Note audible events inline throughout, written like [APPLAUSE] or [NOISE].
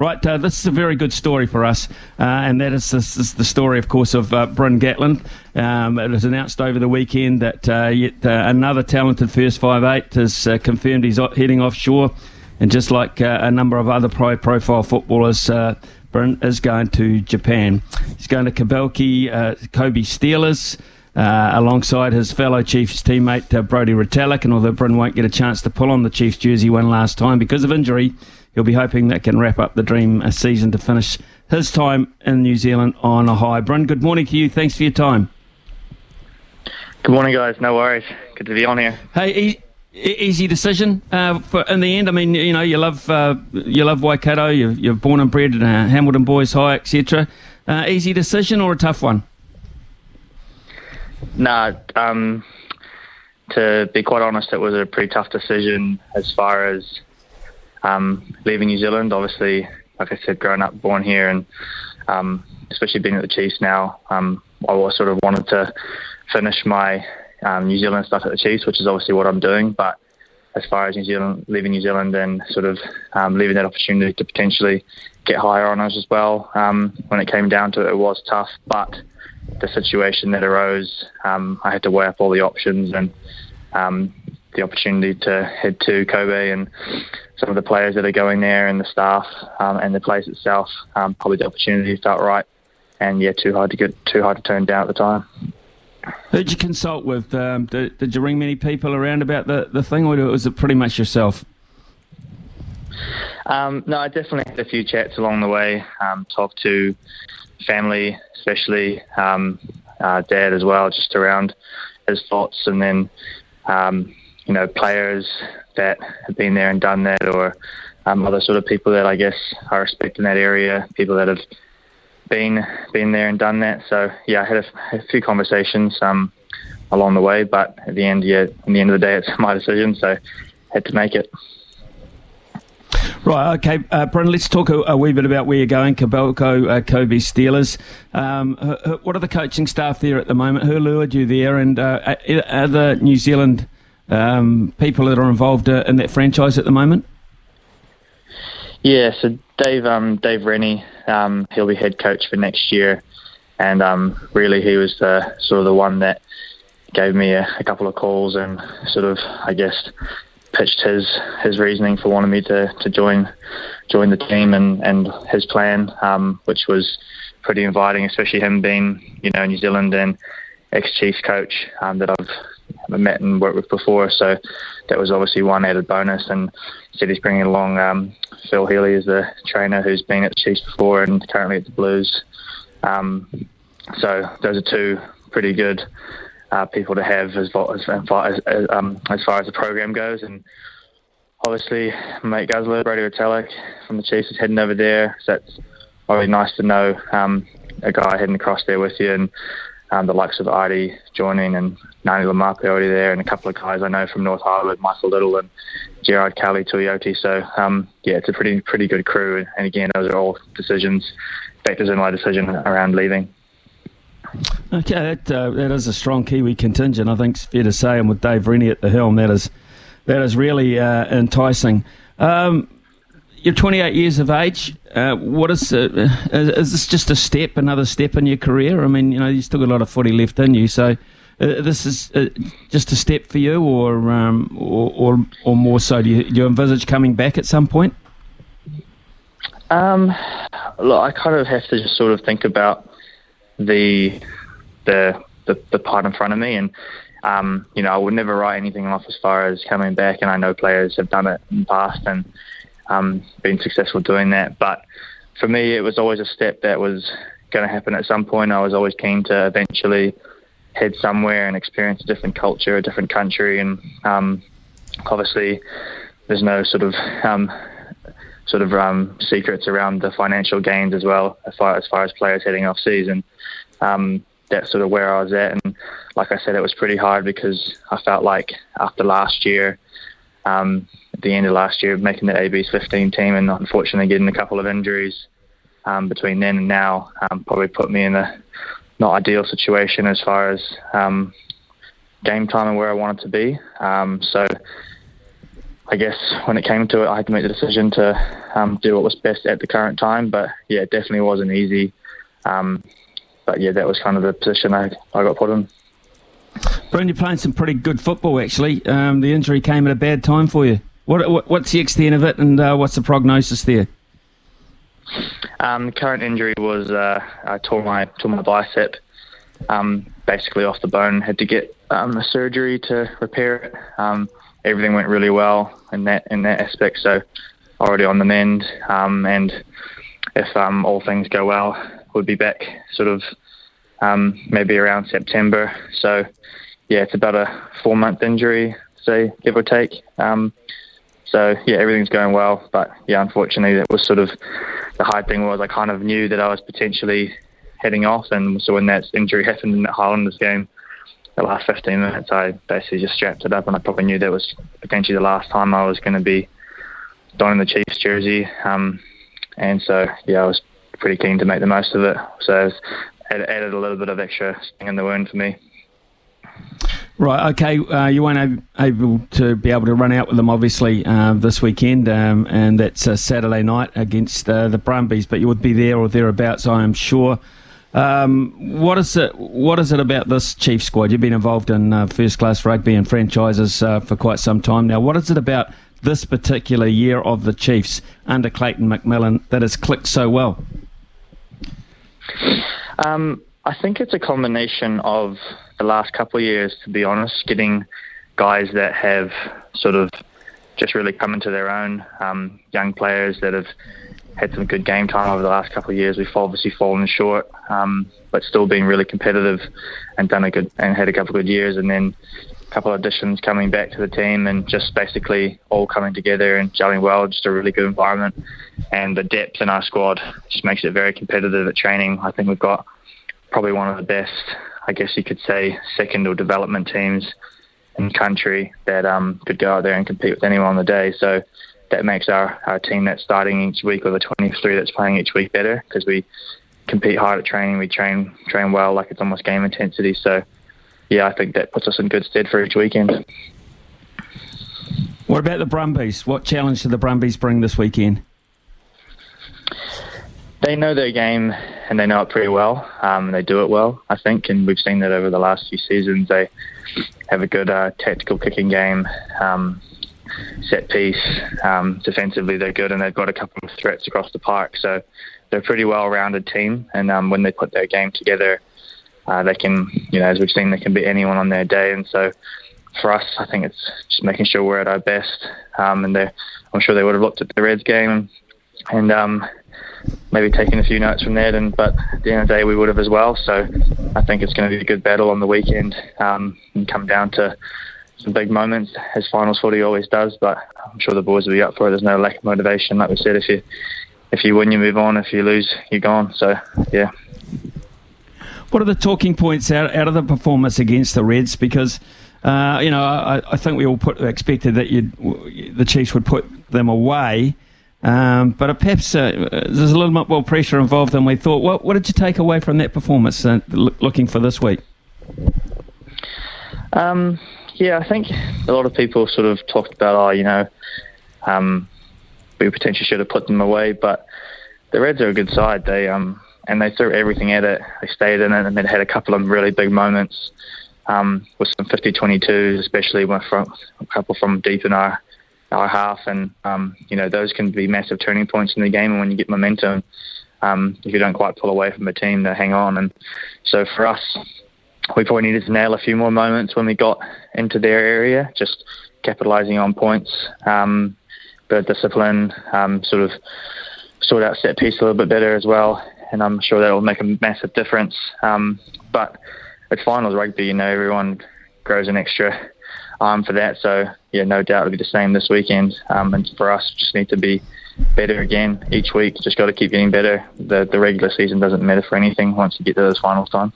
Right, uh, this is a very good story for us, uh, and that is, this is the story, of course, of uh, Bryn Gatland. Um, it was announced over the weekend that uh, yet uh, another talented first five eight has uh, confirmed he's heading offshore, and just like a number of other pro profile footballers, Bryn is going to Japan. He's going to Kobelki Kobe Steelers. Uh, alongside his fellow Chiefs teammate uh, Brodie Retallick. And although Bryn won't get a chance to pull on the Chiefs jersey one last time because of injury, he'll be hoping that can wrap up the dream a season to finish his time in New Zealand on a high. Bryn, good morning to you. Thanks for your time. Good morning, guys. No worries. Good to be on here. Hey, e- easy decision uh, for, in the end. I mean, you know, you love uh, you love Waikato. You're, you're born and bred in uh, Hamilton Boys High, etc. Uh, easy decision or a tough one? Nah, um, to be quite honest, it was a pretty tough decision as far as um, leaving New Zealand. Obviously, like I said, growing up, born here, and um, especially being at the Chiefs now, um, I was sort of wanted to finish my um, New Zealand stuff at the Chiefs, which is obviously what I'm doing. But as far as New Zealand, leaving New Zealand and sort of um, leaving that opportunity to potentially get higher honours as well, um, when it came down to it, it was tough. But the situation that arose, I had to weigh up all the options and the opportunity to head to Kobe and some of the players that are going there and the staff um, and the place itself. Um, probably the opportunity felt right, and yeah, too hard to get too hard to turn down at the time. Who'd you consult with? Um, did, did, you ring many people around about the, the thing, or was it pretty much yourself? Um, no, I definitely had a few chats along the way. Um, talked to family, especially um, uh, dad as well, just around his thoughts, and then um, you know players that have been there and done that, or um, other sort of people that I guess I respect in that area, people that have been been there and done that. So yeah, I had a, a few conversations um, along the way, but at the end, yeah, in the end of the day, [LAUGHS] it's my decision, so had to make it. Right, okay, uh, Bryn, let's talk a, a, wee bit about where you're going, Kobelco, uh, Kobe Steelers. Um, what are the coaching staff there at the moment? Who lured you there? And uh, are the New Zealand um, people that are involved uh, in that franchise at the moment? Yeah, so Dave, um, Dave Rennie, um, he'll be head coach for next year, and um, really he was the sort of the one that gave me a, a couple of calls and sort of, I guess, pitched his his reasoning for wanting me to, to join join the team and, and his plan, um, which was pretty inviting, especially him being you know New Zealand and ex Chiefs coach um, that I've met and worked with before. So that was obviously one added bonus. And said he's bringing along um, Phil Healy as the trainer who's been at the Chiefs before and currently at the Blues. Um, so those are two pretty good uh, people to have as far as, as, um, as far as the program goes. And obviously, mate Guzzler, Brodie Retallick from the Chiefs is heading over there. So that's really nice to know um, a guy heading across there with you. And um, the likes of Ardie joining and Ngani Laumape already there, and a couple of guys I know from North Harbour, Michael Little and Gerard Cowley-Tuioti. So um, yeah, it's a pretty pretty good crew. And again, those are all decisions, factors in my decision around leaving. Okay, that uh, that is a strong Kiwi contingent. I think it's fair to say, and with Dave Rennie at the helm, that is that is really uh, enticing. Um, you're 28 years of age. Uh, what is, uh, is, is this just a step, another step in your career? I mean, you know, you still got a lot of footy left in you, so uh, this is uh, just a step for you, or um, or, or, or more so. Do you, do you envisage coming back at some point? Um, look, I kind of have to just sort of think about the the the, the part in front of me, and um, you know, I would never write anything off as far as coming back, and I know players have done it in the past, and um, been successful doing that. But for me, it was always a step that was going to happen at some point. I was always keen to eventually head somewhere and experience a different culture, a different country, and um, obviously, there's no sort of um, sort of um, secrets around the financial gains as well, as far as far as players heading off season. Um, that's sort of where I was at, and like I said, it was pretty hard because I felt like after last year, um, the end of last year, making the AB's 15 team, and unfortunately getting a couple of injuries um, between then and now, um, probably put me in a not ideal situation as far as um, game time and where I wanted to be. Um, so I guess when it came to it, I had to make the decision to um, do what was best at the current time. But yeah, it definitely wasn't easy. Um, but yeah, that was kind of the position I, I got put in. Bryn, you're playing some pretty good football actually. Um, the injury came at a bad time for you. What, what what's the extent of it, and uh, what's the prognosis there? Um, current injury was uh, I tore my tore my bicep, um, basically off the bone. Had to get um, a surgery to repair it. Um, everything went really well in that in that aspect. So already on the mend, um, and if um, all things go well, we'll be back sort of maybe around September. So yeah, it's about a four month injury, say give or take. So yeah, everything's going well, but yeah, unfortunately, that was sort of the hard thing was I kind of knew that I was potentially heading off, and so when that injury happened in that Highlanders game, the last 15 minutes, I basically just strapped it up, and I probably knew that was potentially the last time I was going to be donning the Chiefs jersey. Um, and so, yeah, I was pretty keen to make the most of it. So it added a little bit of extra sting in the wound for me. Right, okay. Uh, you weren't able to be able to run out with them, obviously, uh, this weekend, um, and that's uh, Saturday night against uh, the Brumbies, but you would be there or thereabouts, I am sure. Um, what is it? What is it about this Chief squad? You've been involved in uh, first class rugby and franchises uh, for quite some time now. What is it about this particular year of the Chiefs under Clayton McMillan that has clicked so well? Um, I think it's a combination of the last couple of years, to be honest, getting guys that have sort of just really come into their own, um, young players that have had some good game time over the last couple of years. We've obviously fallen short, um, but still been really competitive and done a good and had a couple of good years. And then a couple of additions coming back to the team and just basically all coming together and gelling well. Just a really good environment, and the depth in our squad just makes it very competitive at training. I think we've got probably one of the best, I guess you could say, second or development teams in country that um, could go out there and compete with anyone on the day. So that makes our, our team that's starting each week or the 23 that's playing each week better because we compete hard at training. We train train well, like it's almost game intensity. So, yeah, I think that puts us in good stead for each weekend. What about the Brumbies? What challenge do the Brumbies bring this weekend? They know their game and they know it pretty well. Um, they do it well, I think, and we've seen that over the last few seasons. They have a good uh, tactical kicking game. Um, set piece. Um, defensively, they're good, and they've got a couple of threats across the park. So they're a pretty well-rounded team, and um, when they put their game together, uh, they can, you know, as we've seen, they can beat anyone on their day. And so for us, I think it's just making sure we're at our best. Um, and I'm sure they would have looked at the Reds game and um, maybe taking a few notes from that. And but at the end of the day, we would have as well. So I think it's going to be a good battle on the weekend um, and come down to some big moments, as finals footy always does. But I'm sure the boys will be up for it. There's no lack of motivation, like we said. If you if you win, you move on. If you lose, you're gone. So yeah. What are the talking points out out of the performance against the Reds? Because uh, you know, I, I, think we all put, expected that the Chiefs would put them away. Um, but perhaps uh, there's a little bit more pressure involved than we thought. What, what did you take away from that performance uh, looking for this week? Um, yeah, I think a lot of people sort of talked about, oh, you know, um, we potentially should have put them away, but the Reds are a good side. They um, and they threw everything at it. They stayed in it, and they had a couple of really big moments um, with some 50-22s, especially from a couple from deep in our our half, and um, you know those can be massive turning points in the game. And when you get momentum, um, if you don't quite pull away from a team, they hang on. And so for us, we probably needed to nail a few more moments when we got into their area, just capitalising on points, um, discipline, um, sort of sort out set piece a little bit better as well, and I'm sure that will make a massive difference. Um, but it's finals rugby, you know, everyone grows an extra arm for that, so yeah, no doubt it'll be the same this weekend. Um, and for us, just need to be better again each week. Just got to keep getting better. The the regular season doesn't matter for anything once you get to those finals time.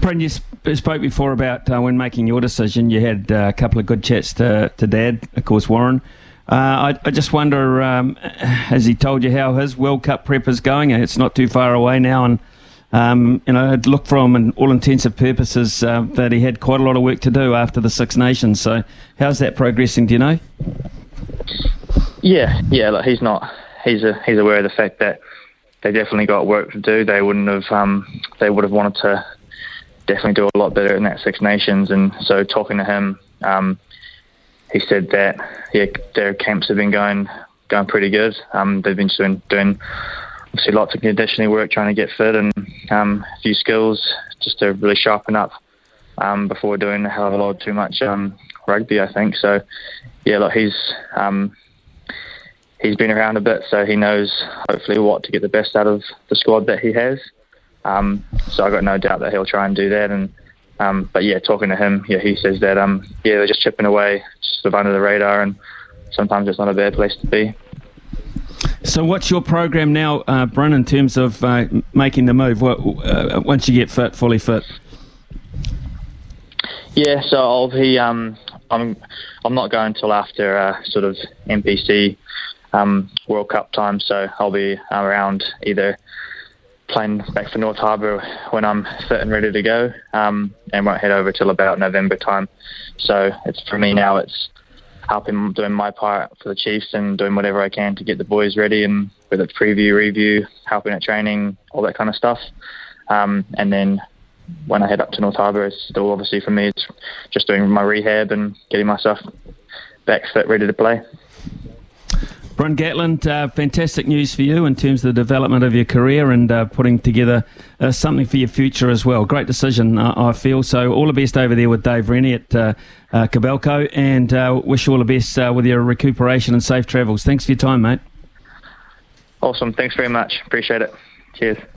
Bryn, you spoke before about uh, when making your decision, you had uh, a couple of good chats to, to Dad, of course, Warren. Uh, I, I, just wonder, um, has he told you how his World Cup prep is going? It's not too far away now, and Um, you know, it looked from and all intensive purposes uh, that he had quite a lot of work to do after the Six Nations. So, how's that progressing? Do you know? Yeah, yeah. Look, he's not. He's a, he's aware of the fact that they definitely got work to do. They wouldn't have. Um, they would have wanted to definitely do a lot better in that Six Nations. And so, talking to him, um, he said that yeah, their camps have been going going pretty good. Um, they've been doing, doing obviously lots of conditioning work, trying to get fit, and um, a few skills just to really sharpen up um, before doing a hell of a lot too much um, rugby. I think so. Yeah, look, he's um, he's been around a bit, so he knows hopefully what to get the best out of the squad that he has. Um, so I got no doubt that he'll try and do that. And um, but yeah, talking to him, yeah, he says that yeah, they're just chipping away, sort of under the radar, and sometimes it's not a bad place to be. So, what's your program now, uh, Bryn, in terms of uh, making the move what, uh, once you get fit, fully fit? Yeah, so I'll be. Um, I'm. I'm not going till after uh, sort of NPC um, World Cup time, so I'll be around either playing back for North Harbour when I'm fit and ready to go, um, and won't head over till about November time. So it's for me now. It's helping doing my part for the Chiefs and doing whatever I can to get the boys ready and whether it's preview, review, helping at training, all that kind of stuff. Um, and then when I head up to North Harbour, it's still obviously for me, it's just doing my rehab and getting myself back fit, ready to play. Bryn Gatland, uh, fantastic news for you in terms of the development of your career and uh, putting together uh, something for your future as well. Great decision, uh, I feel. So, all the best over there with Dave Rennie at uh, uh, Kobelco and wish you all the best with your recuperation and safe travels. Thanks for your time, mate. Awesome. Thanks very much. Appreciate it. Cheers.